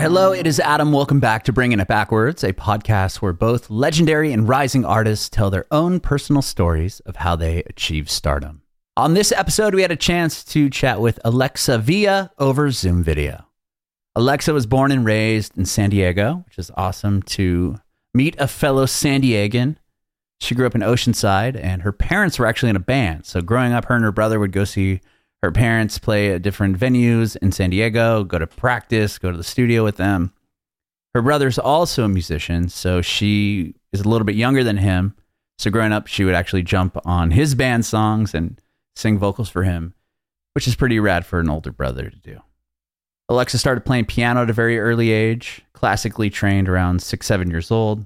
Why, hello, it is Adam. Welcome back to Bringing It Backwards, a podcast where both legendary and rising artists tell their own personal stories of how they achieve stardom. On this episode, we had a chance to chat with Alexa Villa over Zoom video. Alexa was born and raised in San Diego, which is awesome to meet a fellow San Diegan. She grew up in Oceanside, and her parents were actually in a band. So, growing up, her and her brother would go see her parents play at different venues in San Diego, go to practice, go to the studio with them. Her brother's also a musician, so she is a little bit younger than him. So growing up, she would actually jump on his band songs and sing vocals for him, which is pretty rad for an older brother to do. Alexa started playing piano at a very early age, classically trained around six, seven years old.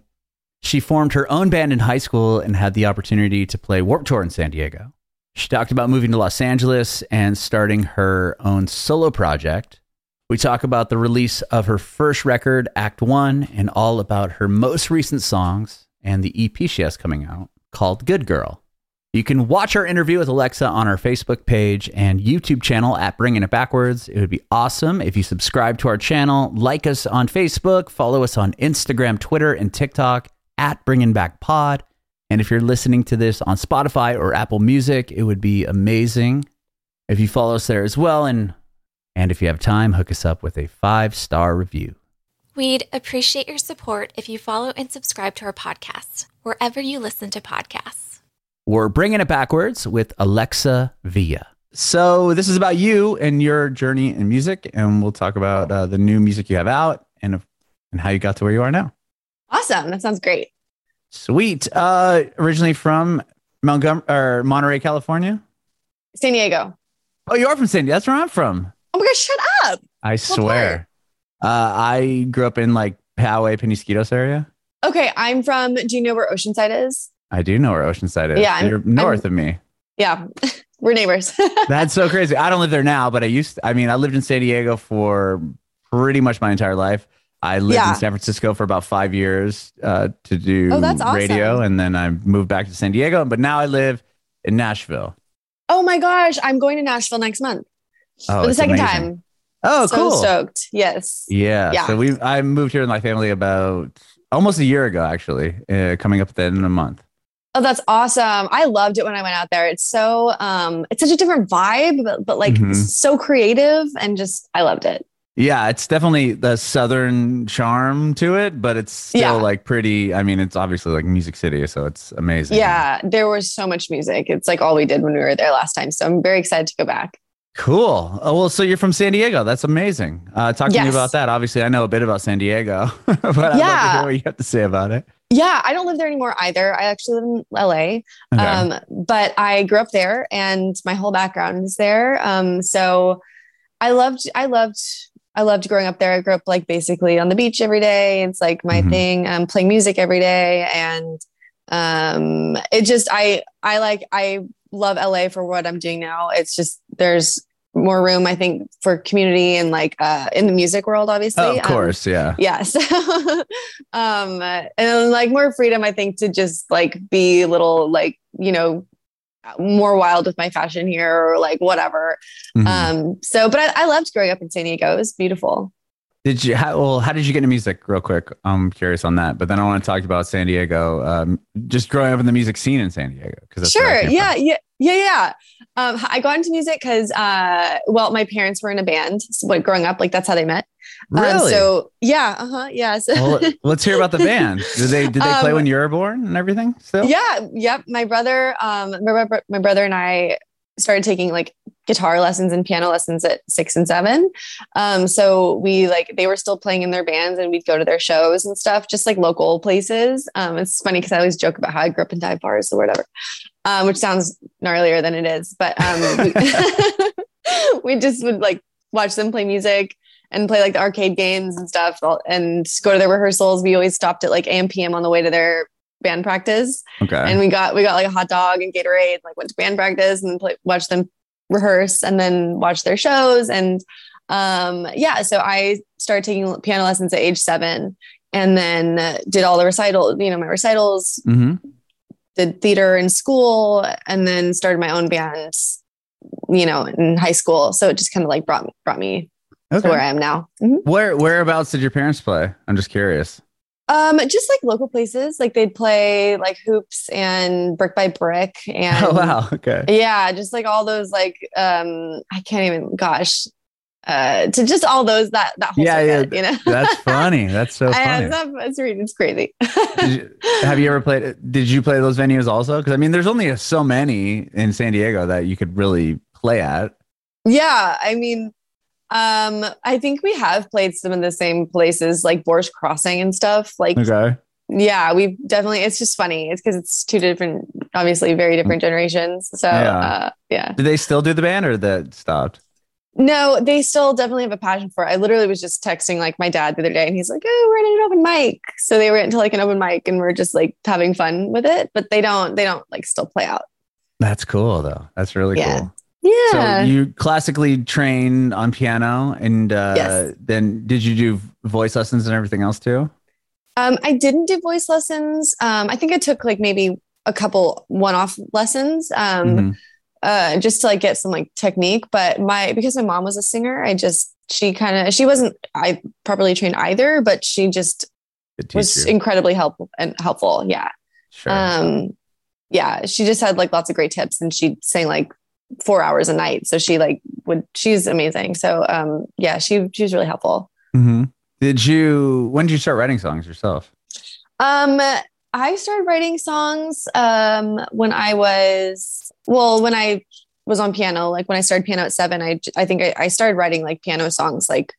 She formed her own band in high school and had the opportunity to play Warped Tour in San Diego. She talked about moving to Los Angeles and starting her own solo project. We talk about the release of her first record, Act One, and all about her most recent songs and the EP she has coming out called Good Girl. You can watch our interview with Alexa on our Facebook page and YouTube channel at Bringing It Backwards. It would be awesome if you subscribe to our channel, like us on Facebook, follow us on Instagram, Twitter, and TikTok at Bringing Back Pod. And if you're listening to this on Spotify or Apple Music, it would be amazing if you follow us there as well. And, and if you have time, hook us up with a five star review. We'd appreciate your support if you follow and subscribe to our podcast, wherever you listen to podcasts. We're bringing it backwards with Alexa Villa. So, this is about you and your journey in music, and we'll talk about uh, the new music you have out and, and how you got to where you are now. Awesome. That sounds great. Sweet. Uh, originally from Montgomery or Monterey, California. San Diego. Oh, you are from San Diego. That's where I'm from. Oh my gosh, shut up. I swear. Uh, I grew up in like Poway, Penasquitos area. Okay, I'm from. Do you know where Oceanside is? I do know where Oceanside is. Yeah, I'm- you're north I'm- of me. Yeah, we're neighbors. That's so crazy. I don't live there now, but I used. To, I mean, I lived in San Diego for pretty much my entire life. I lived Yeah. in San Francisco for about five years uh, to do Oh, that's awesome. radio, and then I moved back to San Diego. But now I live in Nashville. oh my gosh, I'm going to Nashville next month Oh, for the second amazing. time. Oh, so cool. stoked. Yes. Yeah. Yeah. So we I moved here with my family about almost a year ago, actually, uh, coming up at the end of a month. Oh, that's awesome. I loved it when I went out there. It's so um it's such a different vibe, but, but like Mhm. so creative and just I loved it. Yeah, it's definitely the southern charm to it, but it's still Yeah. like pretty. I mean, it's obviously like Music City, so it's amazing. Yeah, there was so much music. It's like all we did when we were there last time. So I'm very excited to go back. Cool. Oh, well, so you're from San Diego. That's amazing. Uh, talk to me about that. Obviously, I know a bit about San Diego, but I'd love to Yeah. hear what you have to say about it. Yeah, I don't live there anymore either. I actually live in LA. Okay. Um, but I grew up there and my whole background is there. Um, so I loved, I loved, I loved growing up there. I grew up like basically on the beach every day. It's like my Mhm. thing. I'm playing music every day. And um, it just, I, I like, I love LA for what I'm doing now. It's just, there's more room, I think, for community and like uh, in the music world, obviously. Oh, of Um, course, yeah. Yes. um, and like more freedom, I think, to just like be a little like, you know, more wild with my fashion here or like whatever. Mhm. Um, so, but I, I loved growing up in San Diego. It was beautiful. Did you? How, well, how did you get into music? Real quick, I'm curious on that. But then I want to talk about San Diego. Um, just growing up in the music scene in San Diego, because Sure. Yeah. Yeah. Yeah. Yeah. Um, I got into music because, uh, well, my parents were in a band. So, like growing up, like that's how they met. Um, Really? so yeah. Uh huh. Yeah. So, well, let's hear about the band. Did they did they play Um, when you were born and everything? Still? yeah yep my brother um my, my brother and i started taking like guitar lessons and piano lessons at six and seven um so we like they were still playing in their bands and we'd go to their shows and stuff just like local places um it's funny because i always joke about how i grew up in dive bars or whatever um which sounds gnarlier than it is but um we, we just would like watch them play music and play like the arcade games and stuff and go to their rehearsals. We always stopped at like am pm on the way to their band practice. Okay. and we got we got like a hot dog and Gatorade, like went to band practice and play, watched them rehearse and then watch their shows. And um yeah so I started taking piano lessons at age seven and then uh, did all the recital you know my recitals hmm did theater in school and then started my own bands you know in high school. So it just kind of like brought brought me to where I am now. Mhm. Where whereabouts did your parents play? I'm just curious. Um, just like local places, like they'd play like hoops and brick by brick, and oh wow. Okay. yeah, just like all those like um, I can't even, gosh, uh, to just all those that that whole Yeah, yeah, you know. That's funny. That's so I, funny. it's, not, it's, it's crazy. Did you, have you ever played? Did you play those venues also? Because I mean, there's only so many in San Diego that you could really play at. yeah, I mean, um, I think we have played some of the same places, like Borscht Crossing and stuff. Like, Okay. yeah, we've definitely. It's just funny. It's because it's two different, obviously, very different generations. So, Yeah. uh, yeah. Did they still do the band or that stopped? No, they still definitely have a passion for it. I literally was just texting like my dad the other day and he's like, Oh, we're at an open mic. So they went to like an open mic and we're just like having fun with it. But they don't they don't like still play out. That's cool though. That's really Yeah. cool. Yeah. So you classically train on piano, and uh, Yes. then did you do voice lessons and everything else too? um, I didn't do voice lessons. Um, I think I took like maybe a couple one-off lessons. Um, Mhm. uh, just to like get some like technique. But my because my mom was a singer, I just she kind of she wasn't I properly trained either, but she just was incredibly helpful and helpful. Yeah. Sure. Um, yeah, she just had like lots of great tips and she sang like four hours a night. So she like would, she's amazing. So, um, yeah, she, she was really helpful. Mhm. Did you? When did you start writing songs yourself? Um, I started writing songs, um, when I was, well, when I was on piano, like when I started piano at seven, I, I think I, I started writing like piano songs, like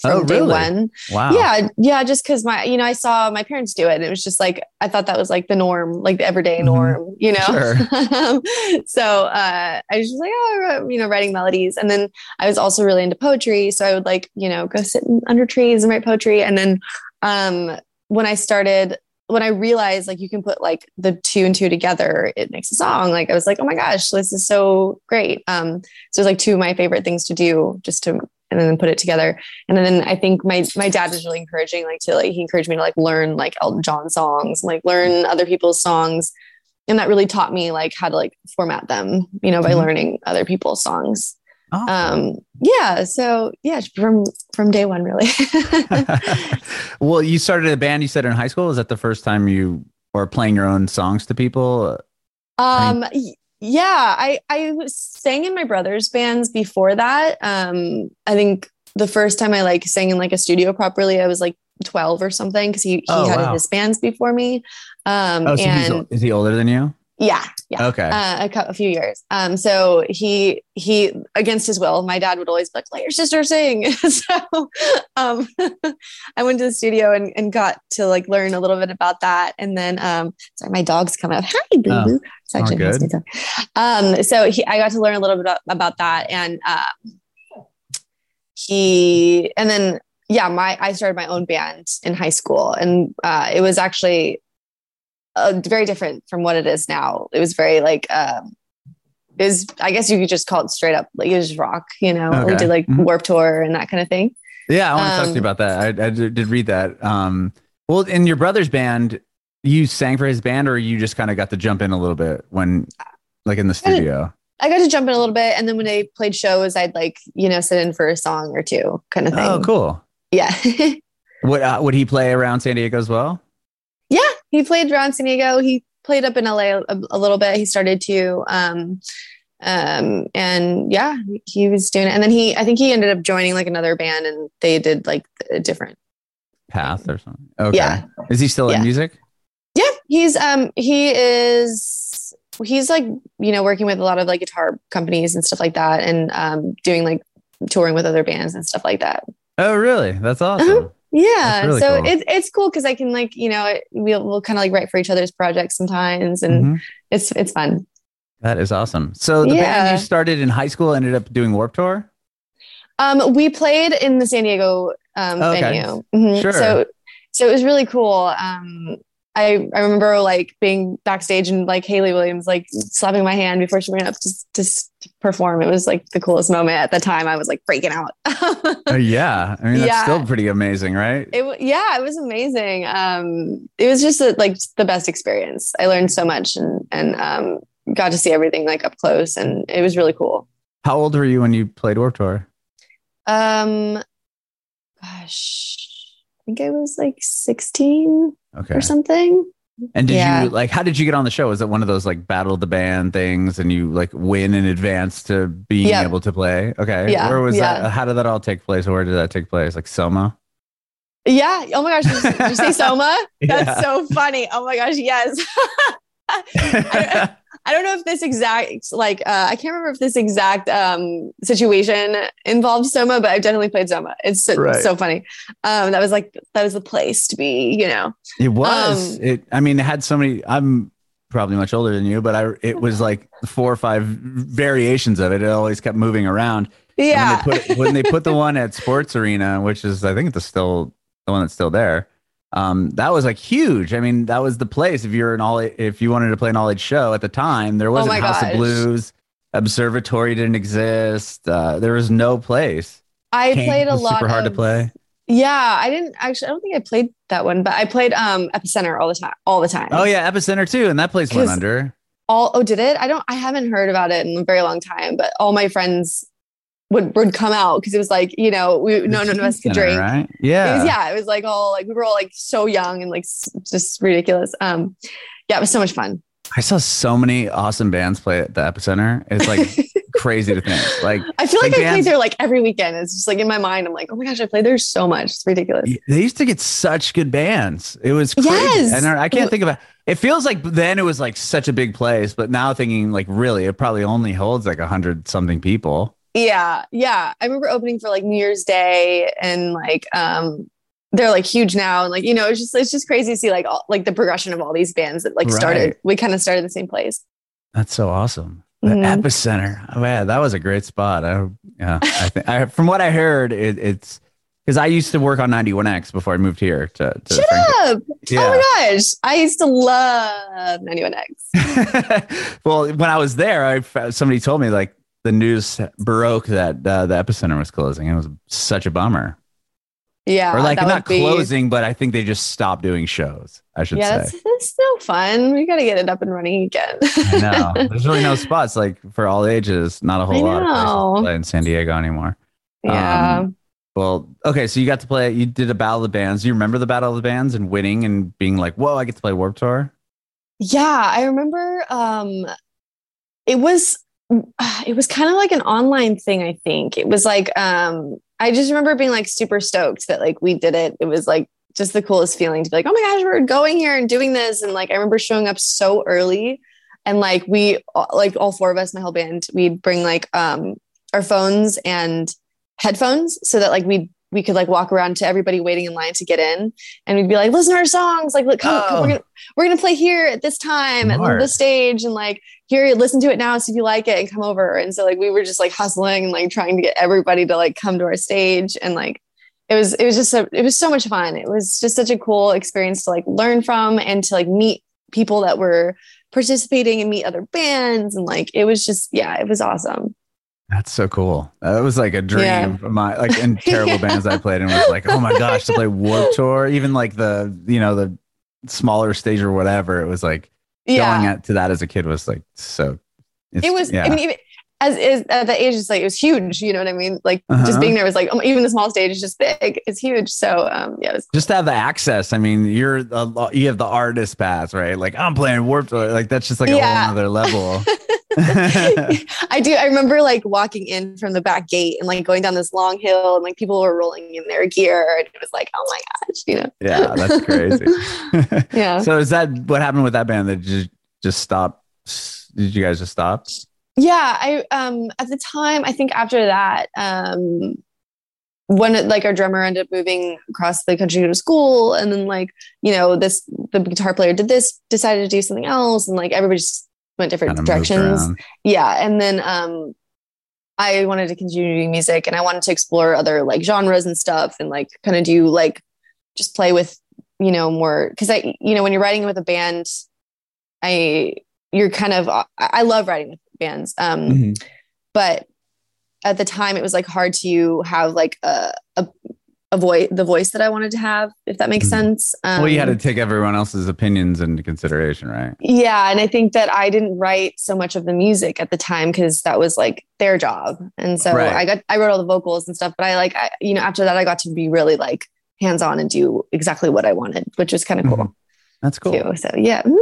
from Oh, day really? one. Wow. Yeah, yeah, just because my, you know, I saw my parents do it. And it was just like I thought that was like the norm, like the everyday Mhm. norm, you know. Sure. Um, so uh, I was just like, oh, you know, writing melodies, and then I was also really into poetry. So I would like, you know, go sit under trees and write poetry. And then um, when I started, when I realized like you can put like the two and two together, it makes a song. Like I was like, oh my gosh, this is so great. Um, so it's like two of my favorite things to do, just to and then put it together. And then I think my my dad was really encouraging, like to like he encouraged me to like learn like Elton John songs, like learn other people's songs. And that really taught me like how to like format them, you know, by Mhm. learning other people's songs. Awesome. Um yeah, so yeah, from from day one really. well, you started a band. You said in high school. Was that the first time you were playing your own songs to people? Um, y- yeah, I I sang in my brother's bands before that. Um, I think the first time I like sang in like a studio properly, I was like 12 or something because he, he Oh, had wow. his bands before me. Um, Oh, so and is he older than you? yeah, yeah. Okay. Uh, a, a few years. Um, so he he against his will, my dad would always be like, "Let your sister sing." so um, I went to the studio and, and got to like learn a little bit about that. And then um, sorry, my dog's coming up. Hi, boo Oh, boo. It's actually good. nice to meet you. Um, so he, I got to learn a little bit about, about that, and um, he and then yeah, my I started my own band in high school, and uh, it was actually uh, very different from what it is now. It was very like um, it was. I guess you could just call it straight up like it was rock. You know, we did like Mhm. Warped Tour and that kind of thing. Yeah, I want to talk to you Um, about that. I, I did did read that. Um, well, in your brother's band, you sang for his band, or you just kind of got to jump in a little bit when, like, in the studio. I got to jump in a little bit, and then when they played shows, I'd like you know sit in for a song or two, kind of thing. Oh, cool. Yeah, Would uh, would he play around San Diego as well? Yeah. He played around San Diego. He played up in LA a, a little bit. He started to, um, um, and yeah, he was doing it. And then he, I think he ended up joining like another band, and they did like a different. Path or something. Okay. Yeah. Is he still in music? Yeah, he's um he is he's like you know working with a lot of like guitar companies and stuff like that, and um doing like touring with other bands and stuff like that. Oh, really? That's awesome. Uh-huh. Yeah, really so cool. it's it's cool because I can like you know it, we'll we'll kind of like write for each other's projects sometimes, and Mhm. it's it's fun. That is awesome. So the band Yeah. you started in high school ended up doing Warped Tour. Um, we played in the San Diego um, Okay. venue, Mhm. Sure. so so it was really cool. Um, I I remember like being backstage and like Hayley Williams like slapping my hand before she went up to to to perform. It was like the coolest moment at the time. I was like freaking out. Oh, yeah. I mean, that's Yeah. still pretty amazing, right? It yeah, it was amazing. Um, it was just a, like the best experience. I learned so much and and um, got to see everything like up close, and it was really cool. How old were you when you played Warped Tour? Um, gosh, I think I was like 16 Okay. or something. And did Yeah. you like how did you get on the show? Was it one of those like battle of the band things and you like win in advance to being Yeah. able to play? Okay. Yeah, Where was yeah. that? How did that all take place? Where did that take place? Like Soma? Yeah. Oh my gosh. Did you, say Soma? That's so funny. Oh my gosh. Yes. I, I don't know if this exact, like, uh, I can't remember if this exact um, situation involved Soma, but I've definitely played Soma. It's so, Right. so funny. Um, that was like, that was the place to be, you know? It was. Um, it. I mean, it had so many. I'm probably much older than you, but I. It was like four or five variations of it. It always kept moving around. Yeah. When they put when they put the one at Sports Arena, which is I think it's still the one that's still there. Um, that was like huge. I mean, that was the place. If you're an all, if you wanted to play an all age show at the time, there wasn't Oh House gosh. of Blues, Observatory didn't exist. Uh, there was no place. I Kane played a lot super hard of, to play. Yeah. I didn't actually, I don't think I played that one, but I played um, Epicenter all the time, all the time. Oh yeah, Epicenter too, and that place went under. all oh did it i don't i haven't heard about it in a very long time but all my friends would would come out because it was like you know we no none of us could drink right? it Yeah, was yeah it was like all like we were all like so young and like s- just ridiculous um yeah it was so much fun I saw so many awesome bands play at the Epicenter. It's like crazy to think. Like i feel like, Like i play bands- there like every weekend it's just like in my mind i'm like oh my gosh i played there so much it's ridiculous they used to get such good bands. It was crazy. Yes. And I can't think of it. It feels like then it was like such a big place, but now thinking like really, it probably only holds like a hundred something people. Yeah yeah i remember opening for like new year's day and like um they're like huge now and like you know it's just it's just crazy to see like all, like the progression of all these bands that like started we kind of started the same place That's so awesome. The Mhm. epicenter. Oh, man, that was a great spot. I, yeah, I think I, from what I heard, it, it's because I used to work on 91X before I moved here to, to Shut Frankfurt. up! Yeah. Oh my gosh, I used to love 91X. well, when I was there, I somebody told me like the news broke that uh, the epicenter was closing. It was such a bummer. Yeah, or like not be- closing, but I think they just stopped doing shows. I should Yeah, say. that's, that's no fun. We got to get it up and running again. I know. There's really no spots like for all ages. Not a whole lot of places know. play in San Diego anymore. yeah. Um, Well, okay, so you got to play. You did a battle of the bands. You remember the battle of the bands and winning and being like, "Whoa, I get to play Warped Tour." Yeah, I remember um it was it was kind of like an online thing, I think. It was like um I just remember being like super stoked that like we did it. It was like just the coolest feeling to be like, "Oh my gosh, we're going here and doing this." And like I remember showing up so early and like we like all four of us, my whole band, we'd bring like um our phones and headphones so that like we we could like walk around to everybody waiting in line to get in and we'd be like listen to our songs like look come, come, Oh. we're gonna we're gonna play here at this time at the stage and like here listen to it now see if you like it and come over and so like we were just like hustling and like trying to get everybody to like come to our stage and like it was it was just so it was so much fun it was just such a cool experience to like learn from and to like meet people that were participating and meet other bands and like it was just yeah it was awesome That's so cool. That was like a dream Yeah. of my like in terrible bands I played in was like, oh my gosh, to play Warped Tour, even like the you know the smaller stage or whatever. It was like yeah going at, to that as a kid was like so. it was yeah. I mean even as is at the age it's like it was huge you know what I mean like Uh-huh. just being there was like um, even the small stage is just big it's huge so um yeah it was just to have the access. I mean, you're a, you have the artist pass, right? Like I'm playing Warped Tour. Like that's just like a Yeah. whole other level. I do. I remember like walking in from the back gate and like going down this long hill and like people were rolling in their gear and it was like, oh my gosh, you know. yeah, that's crazy. Yeah. so is that what happened with that band? That just just stopped? Did you guys just stop? Yeah. I um at the time, I think after that, um when it, like our drummer ended up moving across the country to school and then like, you know, this the guitar player did this, decided to do something else, and like everybody just went different Kinda directions. yeah and then um i wanted to continue doing music and i wanted to explore other like genres and stuff and like kind of do like just play with you know more because i you know when you're writing with a band i you're kind of i, love writing with bands um Mhm. but at the time it was like hard to have like a, a voice the voice that I wanted to have, if that makes Mhm. sense. Um, well, you had to take everyone else's opinions into consideration, right? yeah, and I think that I didn't write so much of the music at the time because that was like their job, and so Right. I got I wrote all the vocals and stuff. But I like I, you know after that I got to be really like hands on and do exactly what I wanted, which was kind of cool Mhm. That's cool. too. So yeah. mhm.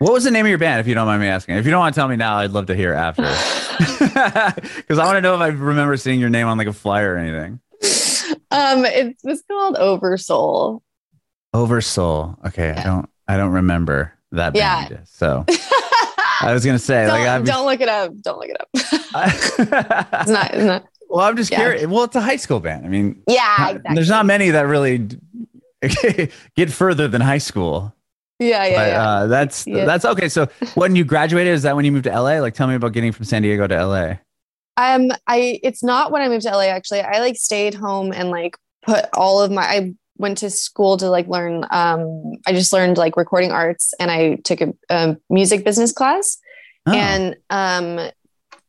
What was the name of your band, if you don't mind me asking? If you don't want to tell me now, I'd love to hear after. Because I want to know if I remember seeing your name on like a flyer or anything. Um, it was called Oversoul. Oversoul. Okay, I don't. I don't remember that Yeah. band. So I was gonna say, don't, like, be, don't look it up. Don't look it up. it's not. It's not. well, I'm just Yeah. curious. Well, it's a high school band. I mean, Yeah, exactly. there's not many that really get further than high school. Yeah, yeah, but yeah. uh, that's Yeah. that's okay. So when you graduated, is that when you moved to LA? Like, tell me about getting from San Diego to LA. Um, I it's not when I moved to LA. Actually, I like stayed home and like put all of my. I went to school to like learn. Um, I just learned like recording arts, and I took a, a music business class, Oh, and um,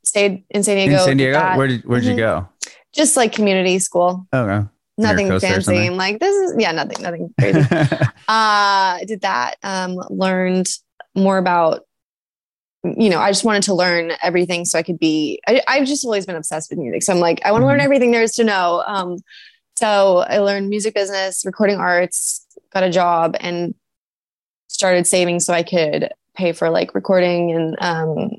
stayed in San Diego. in San Diego, that. where did where'd you go? just like community school. Oh, no. Nothing fancy. I'm like this is yeah, nothing, nothing crazy. uh I did that um learned more about you know i just wanted to learn everything so i could be I, i've just always been obsessed with music so i'm like i want to learn Mhm. everything there is to know um so i learned music business recording arts got a job and started saving so i could pay for like recording and um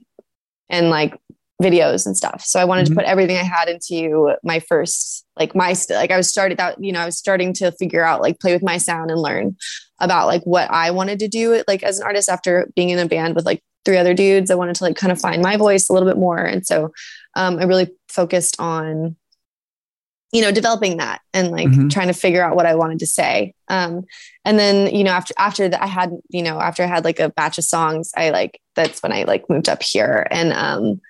and like videos and stuff so i wanted Mhm. to put everything i had into my first like my st- like i was started out you know i was starting to figure out like play with my sound and learn about like what i wanted to do like as an artist after being in a band with like three other dudes i wanted to like kind of find my voice a little bit more. And so um, i really focused on you know developing that and like Mhm. trying to figure out what i wanted to say. Um, and then you know after after that i had you know after i had like a batch of songs i like that's when i like moved up here and um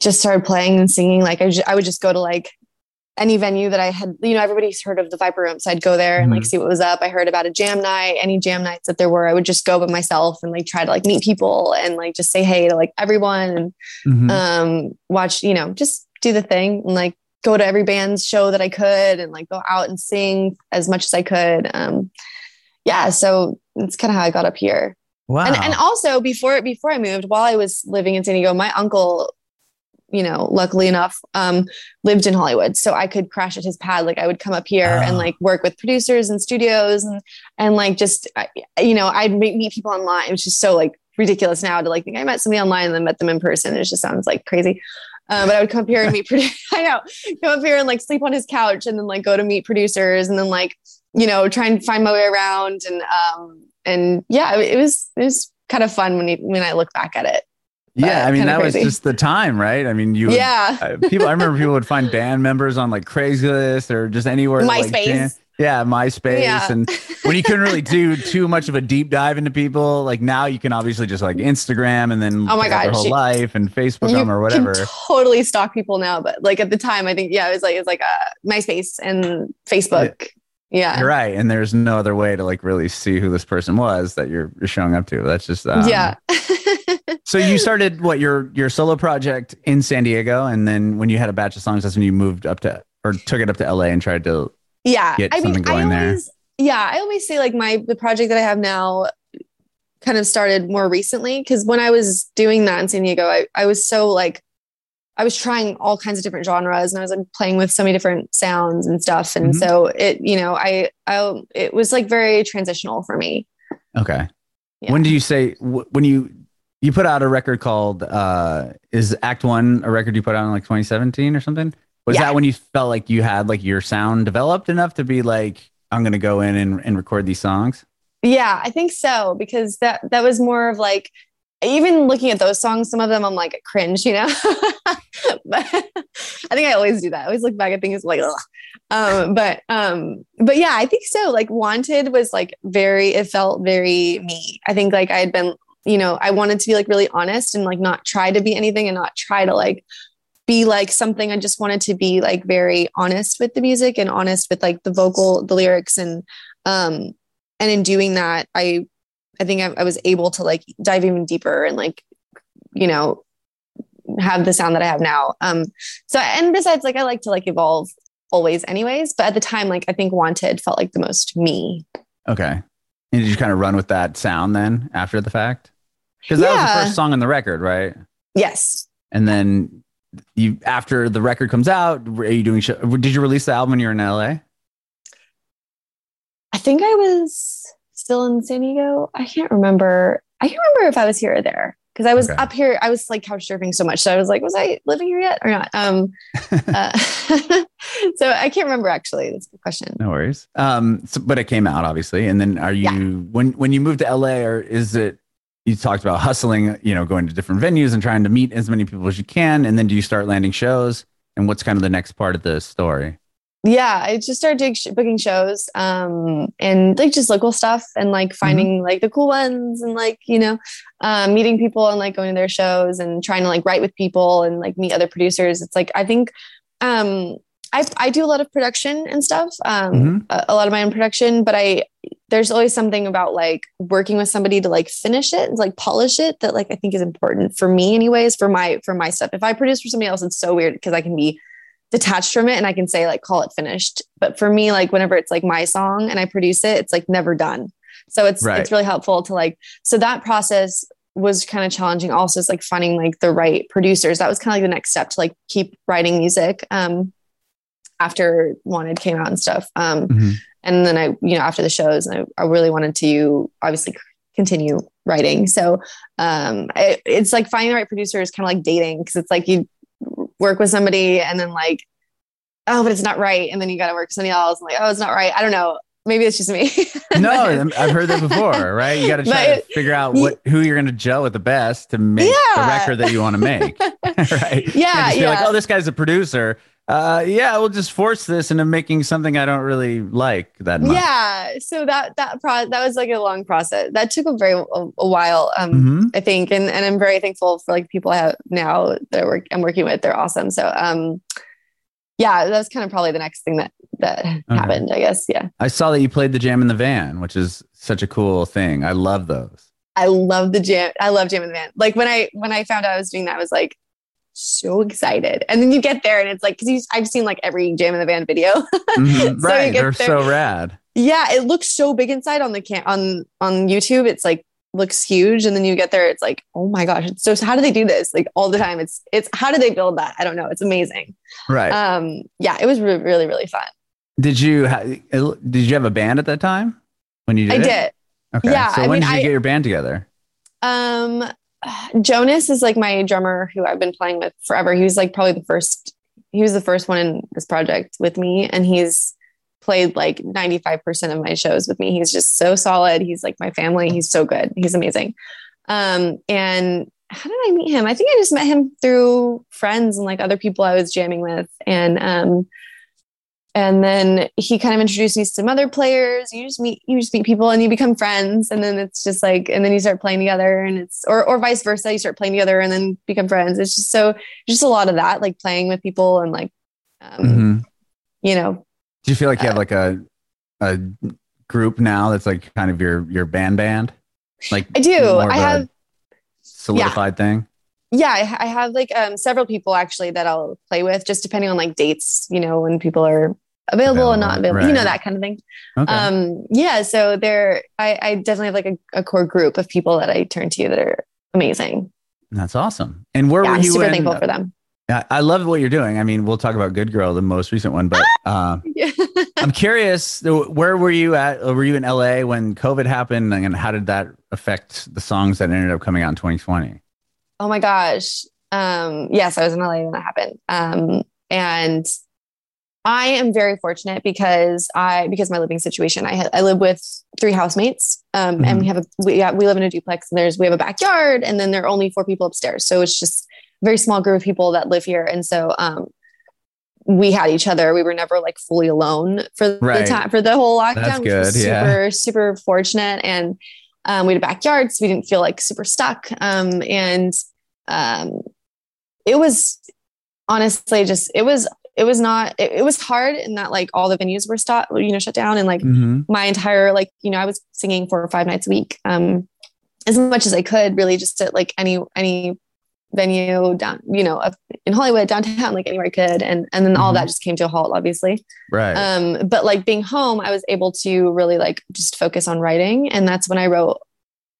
just started playing and singing. Like i, I would just go to like any venue that i had you know everybody's heard of the viper room so i'd go there and like Mhm. see what was up i heard about a jam night any jam nights that there were i would just go by myself and like try to like meet people and like just say hey to like everyone and Mhm. um watch you know just do the thing and like go to every band's show that i could and like go out and sing as much as i could um yeah so it's kind of how i got up here wow. and, and also before before i moved while i was living in san diego my uncle you know luckily enough um lived in hollywood so i could crash at his pad like i would come up here Oh. and like work with producers and studios and and like just you know i'd meet, meet people online which just so like ridiculous now to like think i met somebody online and then met them in person it just sounds like crazy um, but I would come up here and meet. Produ- I know, come up here and like sleep on his couch, and then like go to meet producers, and then like you know try and find my way around, and um and yeah, it, it was it was kind of fun when you, when I look back at it. Yeah, I mean that was just the time, right? I mean, you would- yeah, uh, people. I remember people would find band members on like Craigslist or just anywhere. like, MySpace. jam- yeah, MySpace, Yeah. and when you couldn't really do too much of a deep dive into people, like now you can obviously just like Instagram and then Oh my pick out their gosh, whole you- life and Facebook them or whatever. Can totally stalk people now, but like at the time, I think yeah, it was like it's like uh, MySpace and Facebook. Yeah, You're right, and there's no other way to like really see who this person was that you're you're showing up to. That's just um, yeah. So you started what your your solo project in San Diego, and then when you had a batch of songs, that's when you moved up to or took it up to LA and tried to. yeah get i mean going i there. always yeah i always say like my the project that i have now kind of started more recently because when i was doing that in san diego I, I was so like i was trying all kinds of different genres and i was like playing with so many different sounds and stuff and Mhm. so it you know i i it was like very transitional for me Okay. Yeah. When did you say when you you put out a record called uh is Act One a record you put out in like 2017 or something? Was Yeah. that when you felt like you had like your sound developed enough to be like I'm gonna go in and, and record these songs? Yeah, I think so because that that was more of like even looking at those songs, some of them I'm like cringe, you know. but I think I always do that. I always look back at things like, Ugh. um, but um, but yeah, I think so. Like Wanted was like very, it felt very me. I think like I had been, you know, I wanted to be like really honest and like not try to be anything and not try to like be like something. I just wanted to be like very honest with the music and honest with like the vocal, the lyrics, and um, and in doing that, I I think I, I was able to like dive even deeper and like you know have the sound that I have now. Um, so and besides, like I like to like evolve always anyways. But at the time, like I think Wanted felt like the most me. Okay. And did you kind of run with that sound then after the fact? Because that was the first song on the record, right? Yes. And then you after the record comes out, are you doing? Show, did you release the album when you were in LA? I think I was still in San Diego. I can't remember. I can't remember if I was here or there because I was Okay. up here. I was like couch surfing so much. So I was like, was I living here yet or not? Um, uh, so I can't remember actually. That's a good question. No worries. Um, so, but it came out obviously. And then are you Yeah. when when you moved to LA, or is it? You talked about hustling, you know, going to different venues and trying to meet as many people as you can. And then do you start landing shows? And what's kind of the next part of the story? Yeah, I just started doing sh- booking shows um, and like just local stuff and like finding like the cool ones and like, you know, um, meeting people and like going to their shows and trying to like write with people and like meet other producers. It's like, I think um, I, I do a lot of production and stuff, um, Mhm. a, a lot of my own production, but I, there's always something about like working with somebody to like finish it and like polish it that like I think is important for me anyways, for my, for my stuff. If I produce for somebody else, it's so weird because I can be detached from it and I can say like call it finished. But for me, like whenever it's like my song and I produce it, it's like never done. So it's Right. it's really helpful to like so that process was kind of challenging also it's like finding like the right producers. That was kind of like the next step to like keep writing music um after Wanted came out and stuff. Um Mhm. And then I, you know, after the shows, I, I really wanted to obviously continue writing. So um, it, it's like finding the right producer is kind of like dating because it's like you work with somebody and then like, oh, but it's not right, and then you got to work with somebody else. And like, oh, it's not right. I don't know. Maybe it's just me. No, I've heard that before, right? You got to try But- to figure out what who you're going to gel with the best to make the record that you want to make, right? Yeah, be like, oh, this guy's a producer. Uh, yeah, we'll just force this into making something I don't really like that much. yeah. So that that pro- that was like a long process. That took a very a, a while. Um, Mhm. I think, and and I'm very thankful for like people I have now that I work I'm working with. They're awesome. So um, yeah, that's kind of probably the next thing that that happened. I guess. Yeah, I saw that you played the jam in the van, which is such a cool thing. I love those. I love the jam. I love jam in the van. Like when I when I found out I was doing that, I was like so excited. And then you get there and it's like because I've seen like every jam in the van video. Mhm. So you right, get they're there- so rad. yeah, it looks so big inside on the cam on on YouTube. It's like looks huge, and then you get there, it's like oh my gosh. So, so how do they do this? Like all the time. It's it's how do they build that? I don't know. It's amazing. Right. Um, yeah, it was re- really really fun. did you ha- did you have a band at that time when you did I it? did. Okay. Yeah, So I when mean, did you I- get your band together? Um, Jonas is like my drummer who I've been playing with forever. He was like probably the first. He was the first one in this project with me, and he's played like 95% of my shows with me. He's just so solid. He's like my family. He's so good. He's amazing. Um, and how did I meet him? I think I just met him through friends and like other people I was jamming with. And um, and then he kind of introduced me to some other players. You just meet you just meet people and you become friends. And then it's just like and then you start playing together and it's or or vice versa. You start playing together and then become friends. It's just so just a lot of that, like playing with people and like um, Mhm. you know, Do you feel like you have uh, like a a group now that's like kind of your your band band? Like I do. I a have solidified thing. yeah I, I have like um several people actually that i'll play with just depending on like dates you know when people are available and not Available, available you know that kind of thing Okay. um yeah so there I, I definitely have like a, a core group of people that i turn to that are amazing that's awesome. And where yeah were i'm you super in? thankful for them Yeah, I love what you're doing. I mean, we'll talk about Good Girl, the most recent one, but uh, I'm curious, where were you at? Were you in LA when COVID happened, and how did that affect the songs that ended up coming out in 2020? oh my gosh um yes i was in la when that happened um and i am very fortunate because i because my living situation i i live with three housemates um and we have a we, yeah, we live in a duplex and there's we have a backyard and then there are only four people upstairs so it's just a very small group of people that live here and so um we had each other we were never like fully alone for Right. the time for the whole lockdown That's good, yeah. super super fortunate and um, we had a backyard, so we didn't feel like super stuck. Um, and um, it was honestly just it was it was not it, it was hard in that like all the venues were stopped, you know, shut down, and like Mm-hmm. my entire like you know I was singing four or five nights a week, um, as much as I could, really just at like any any venue down, you know, up in Hollywood, downtown, like anywhere I could. And, and then all Mhm. that just came to a halt, obviously. Right. Um, but like being home, I was able to really like just focus on writing. And that's when I wrote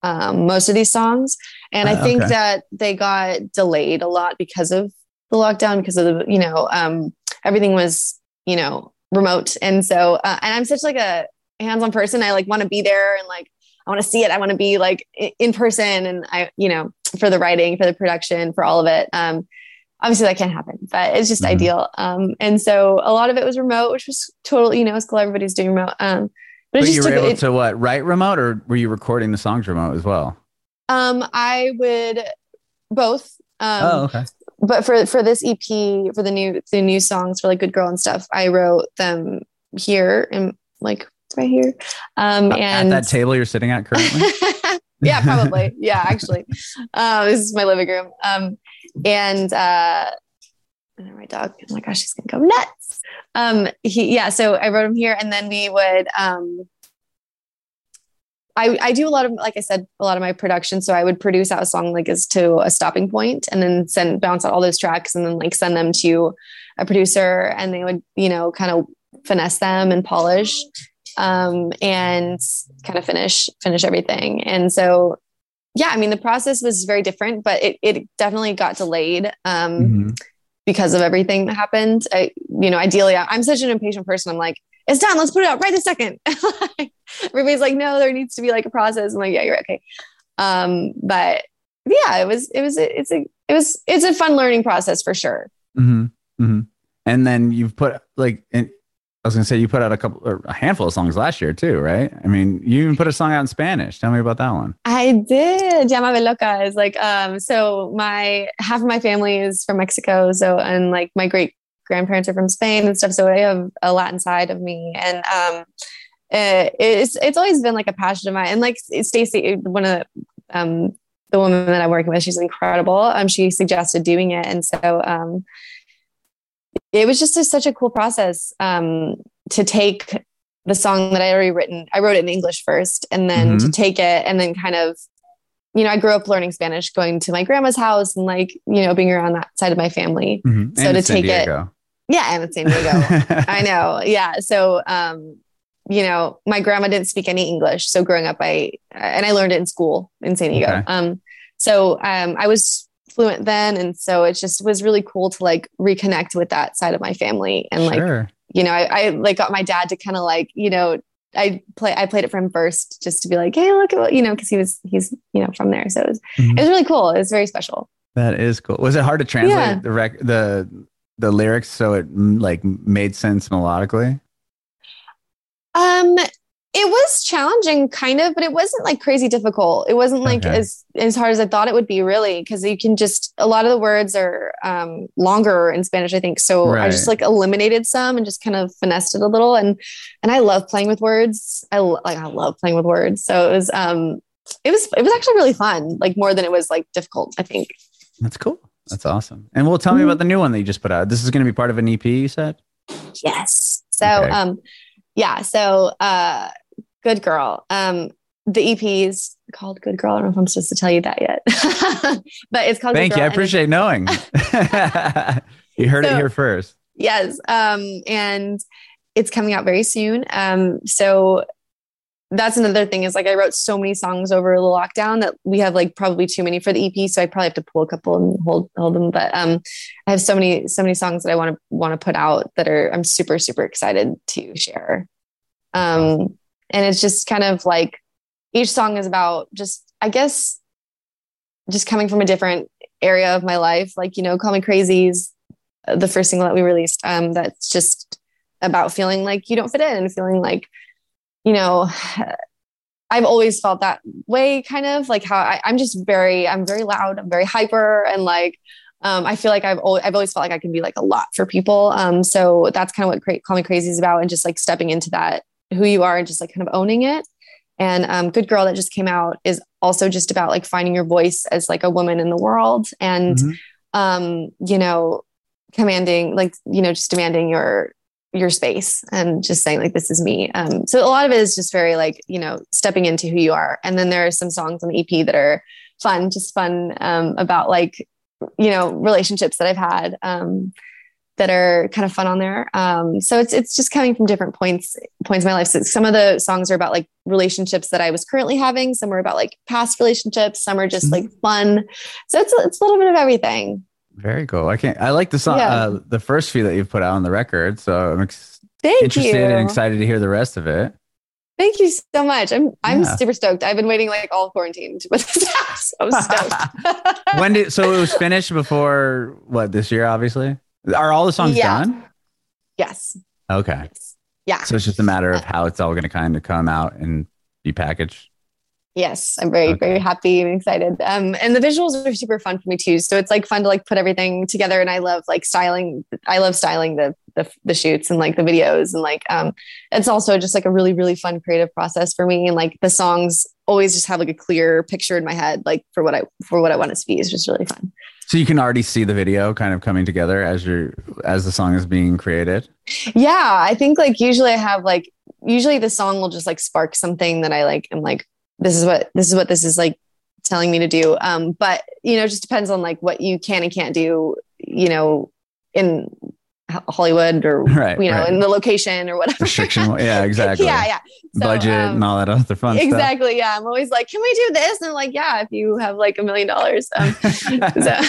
um, most of these songs. And I Ah, think okay. that they got delayed a lot because of the lockdown, because of the, you know, um, everything was, you know, remote. And so, uh, and I'm such like a hands-on person. I like want to be there and like, I want to see it. I want to be like in person and I, you know, for the writing, for the production, for all of it. Um, obviously that can't happen, but it's just Mhm. ideal. Um, and so a lot of it was remote, which was totally, you know, it's cool. Everybody's doing remote. Um, but, but it you just were took, able it, to what write remote, or were you recording the songs remote as well? um, I would both, um, oh, okay. But for, for this EP, for the new, the new songs for like good girl and stuff, I wrote them here and like right here. Um, and At that table you're sitting at currently. yeah, probably. Yeah, actually. Um, this is my living room. Um, and uh, and then my dog, oh my gosh, she's gonna go nuts. Um, he, yeah, so I wrote him here, and then we would. Um, I, I do a lot of like I said a lot of my production so I would produce out a song like as to a stopping point and then send bounce out all those tracks and then like send them to a producer and they would you know kind of finesse them and polish um, and kind of finish finish everything. And so, yeah, I mean, the process was very different, but it it definitely got delayed um, Mhm. because of everything that happened. I, you know, ideally, I- I'm such an impatient person. I'm like, it's done. Let's put it out right this second. Everybody's like, no, there needs to be like a process. I'm like, yeah, you're right. okay. Um, but yeah, it was it was it's a it was it's a fun learning process for sure. hmm hmm And then you've put like, in, I was gonna say you put out a couple, or a handful of songs last year too, right? I mean, you even put a song out in Spanish. Tell me about that one. I did. Llama Loca is like um so my half of my family is from Mexico, so and like my great grandparents are from Spain and stuff. So I have a Latin side of me, and um, uh, it's it's always been like a passion of mine. And like Stacy, one of the um the woman that I'm working with, she's incredible. Um, she suggested doing it, and so um, it was just a, such a cool process um to take the song that I already written. I wrote it in English first, and then to take it and then kind of, you know, I grew up learning Spanish, going to my grandma's house and like, you know, being around that side of my family. Mhm. So And to take it- Diego. Yeah, I'm in San Diego. I know. Yeah. So, um, you know, my grandma didn't speak any English. So growing up, I, and I learned it in school in San Diego. Okay. Um, so, um, I was fluent then. And so it just was really cool to like reconnect with that side of my family and like, sure. you know, I, I like got my dad to kind of like, you know, I play, I played it for him first just to be like, Hey, look at what, you know, cause he was, he's, you know, from there. So it was, Mhm. it was really cool. It was very special. That is cool. Was it hard to translate Yeah. the rec- the the lyrics so it like made sense melodically? Um, it was challenging kind of, but it wasn't like crazy difficult. It wasn't like Okay. as, as hard as I thought it would be really. Cause you can just, a lot of the words are, um, longer in Spanish, I think. So I just like eliminated some and just kind of finessed it a little. And, and I love playing with words. I like, I love playing with words. So it was, um, it was, it was actually really fun, like more than it was like difficult, I think. That's cool. That's awesome. And well, tell me about the new one that you just put out. This is going to be part of an EP. You said. Yes. So Okay. um yeah, so uh good girl. Um the EP is called Good Girl. I don't know if I'm supposed to tell you that yet. but it's called Good Thank you. I appreciate knowing. you heard it here first. yes. Um and it's coming out very soon. Um so that's another thing is like I wrote so many songs over the lockdown that we have like probably too many for the EP. So I probably have to pull a couple and hold hold them. But um I have so many so many songs that I want to want to put out that are I'm super super excited to share. Um and it's just kind of like each song is about just I guess just coming from a different area of my life. Like you know, Call Me Crazies, uh, the first single that we released. Um, that's just about feeling like you don't fit in and feeling like you know i've always felt that way kind of like how I, i'm just very i'm very loud i'm very hyper and like um, i feel like i've always, I've always felt like i can be like a lot for people um, so that's kind of what Cra- call me crazy is about and just like stepping into that who you are and just like kind of owning it and um, good girl that just came out is also just about like finding your voice as like a woman in the world and Mhm. um, you know commanding like you know just demanding your your space and just saying like this is me um so a lot of it is just very like you know stepping into who you are and then there are some songs on the ep that are fun just fun um about like you know, relationships that I've had. Um, that are kind of fun on there. Um, so it's it's just coming from different points points in my life. So some of the songs are about like relationships that I was currently having. Some are about like past relationships. Some are just like fun. So it's it's a little bit of everything. Very cool. I can't. I like the song, Yeah. uh, the first few that you've put out on the record. So I'm ex- interested you. and excited to hear the rest of it. Thank you so much. I'm I'm Yeah. super stoked. I've been waiting like all quarantine to put this out. So I'm stoked. when did so it was finished before what this year? Obviously, are all the songs Yeah. done? yes. Okay, Yeah. so it's just a matter of how it's all going to kind of come out and be packaged. Yes, I'm very, Okay. very happy and excited. Um, and the visuals are super fun for me too. So it's like fun to like put everything together. And I love like styling. I love styling the the, the shoots and like the videos and like um, it's also just like a really, really fun creative process for me. And like the songs always just have like a clear picture in my head, like for what I for what I want it to be. It's just really fun. So you can already see the video kind of coming together as you're as the song is being created. Yeah, I think like usually I have like usually the song will just like spark something that I like. I'm like, this is what this is what this is like telling me to do. Um, but you know, it just depends on like what you can and can't do. You know, in Hollywood or Right, you know right. in the location or whatever. Restriction, yeah, exactly. yeah, yeah. So, Budget um, and all that other fun exactly. Yeah, I'm always like, can we do this? And like, yeah, if you have like a million dollars. Um, so,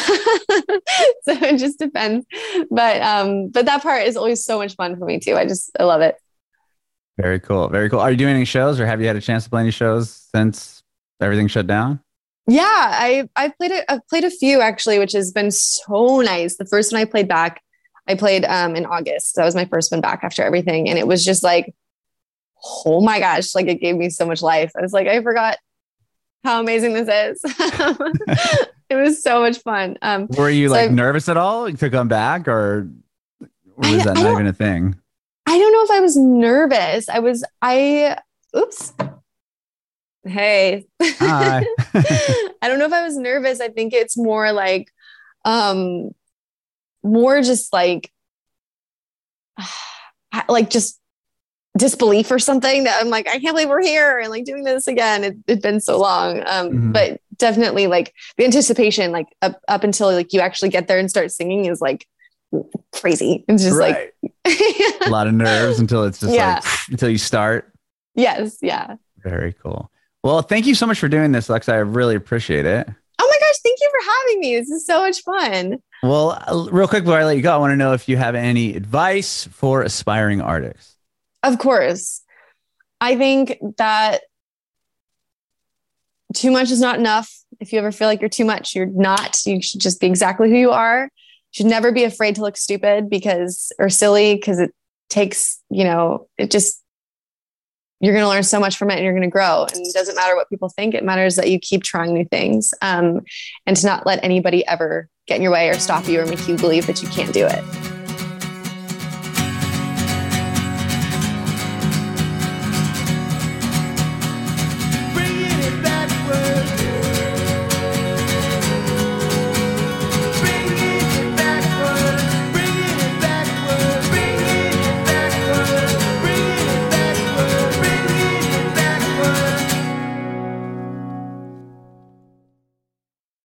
so it just depends but um but that part is always so much fun for me too i just i love it Very cool. Very cool. Are you doing any shows or have you had a chance to play any shows since everything shut down? yeah i i played it i've played a few actually which has been so nice the first one i played back i played um in august that was my first one back after everything and it was just like oh my gosh like it gave me so much life i was like i forgot how amazing this is it was so much fun um Were you So like I've- nervous at all to come back or I- was that I don't- even a thing? I don't know if I was nervous. I was, I, oops. Hey. Hi. I don't know if I was nervous. I think it's more like, um, more just like, like just disbelief or something that I'm like, I can't believe we're here and like doing this again. It, it'd been so long. Um, Mhm. but definitely like the anticipation, like up, up until like you actually get there and start singing is like crazy. It's just right. a lot of nerves until it's just Yeah. like until you start. yes. Yeah. Very cool. Well, thank you so much for doing this, Lex. I really appreciate it. Oh my gosh, thank you for having me. This is so much fun. Well, uh, real quick before I let you go, I want to know if you have any advice for aspiring artists. Of course. I think that too much is not enough. If you ever feel like you're too much, you're not. You should just be exactly who you are. Should never be afraid to look stupid because or silly because it takes, you know, it just you're going to learn so much from it and you're going to grow. And it doesn't matter what people think. It matters that you keep trying new things um, and to not let anybody ever get in your way or stop you or make you believe that you can't do it.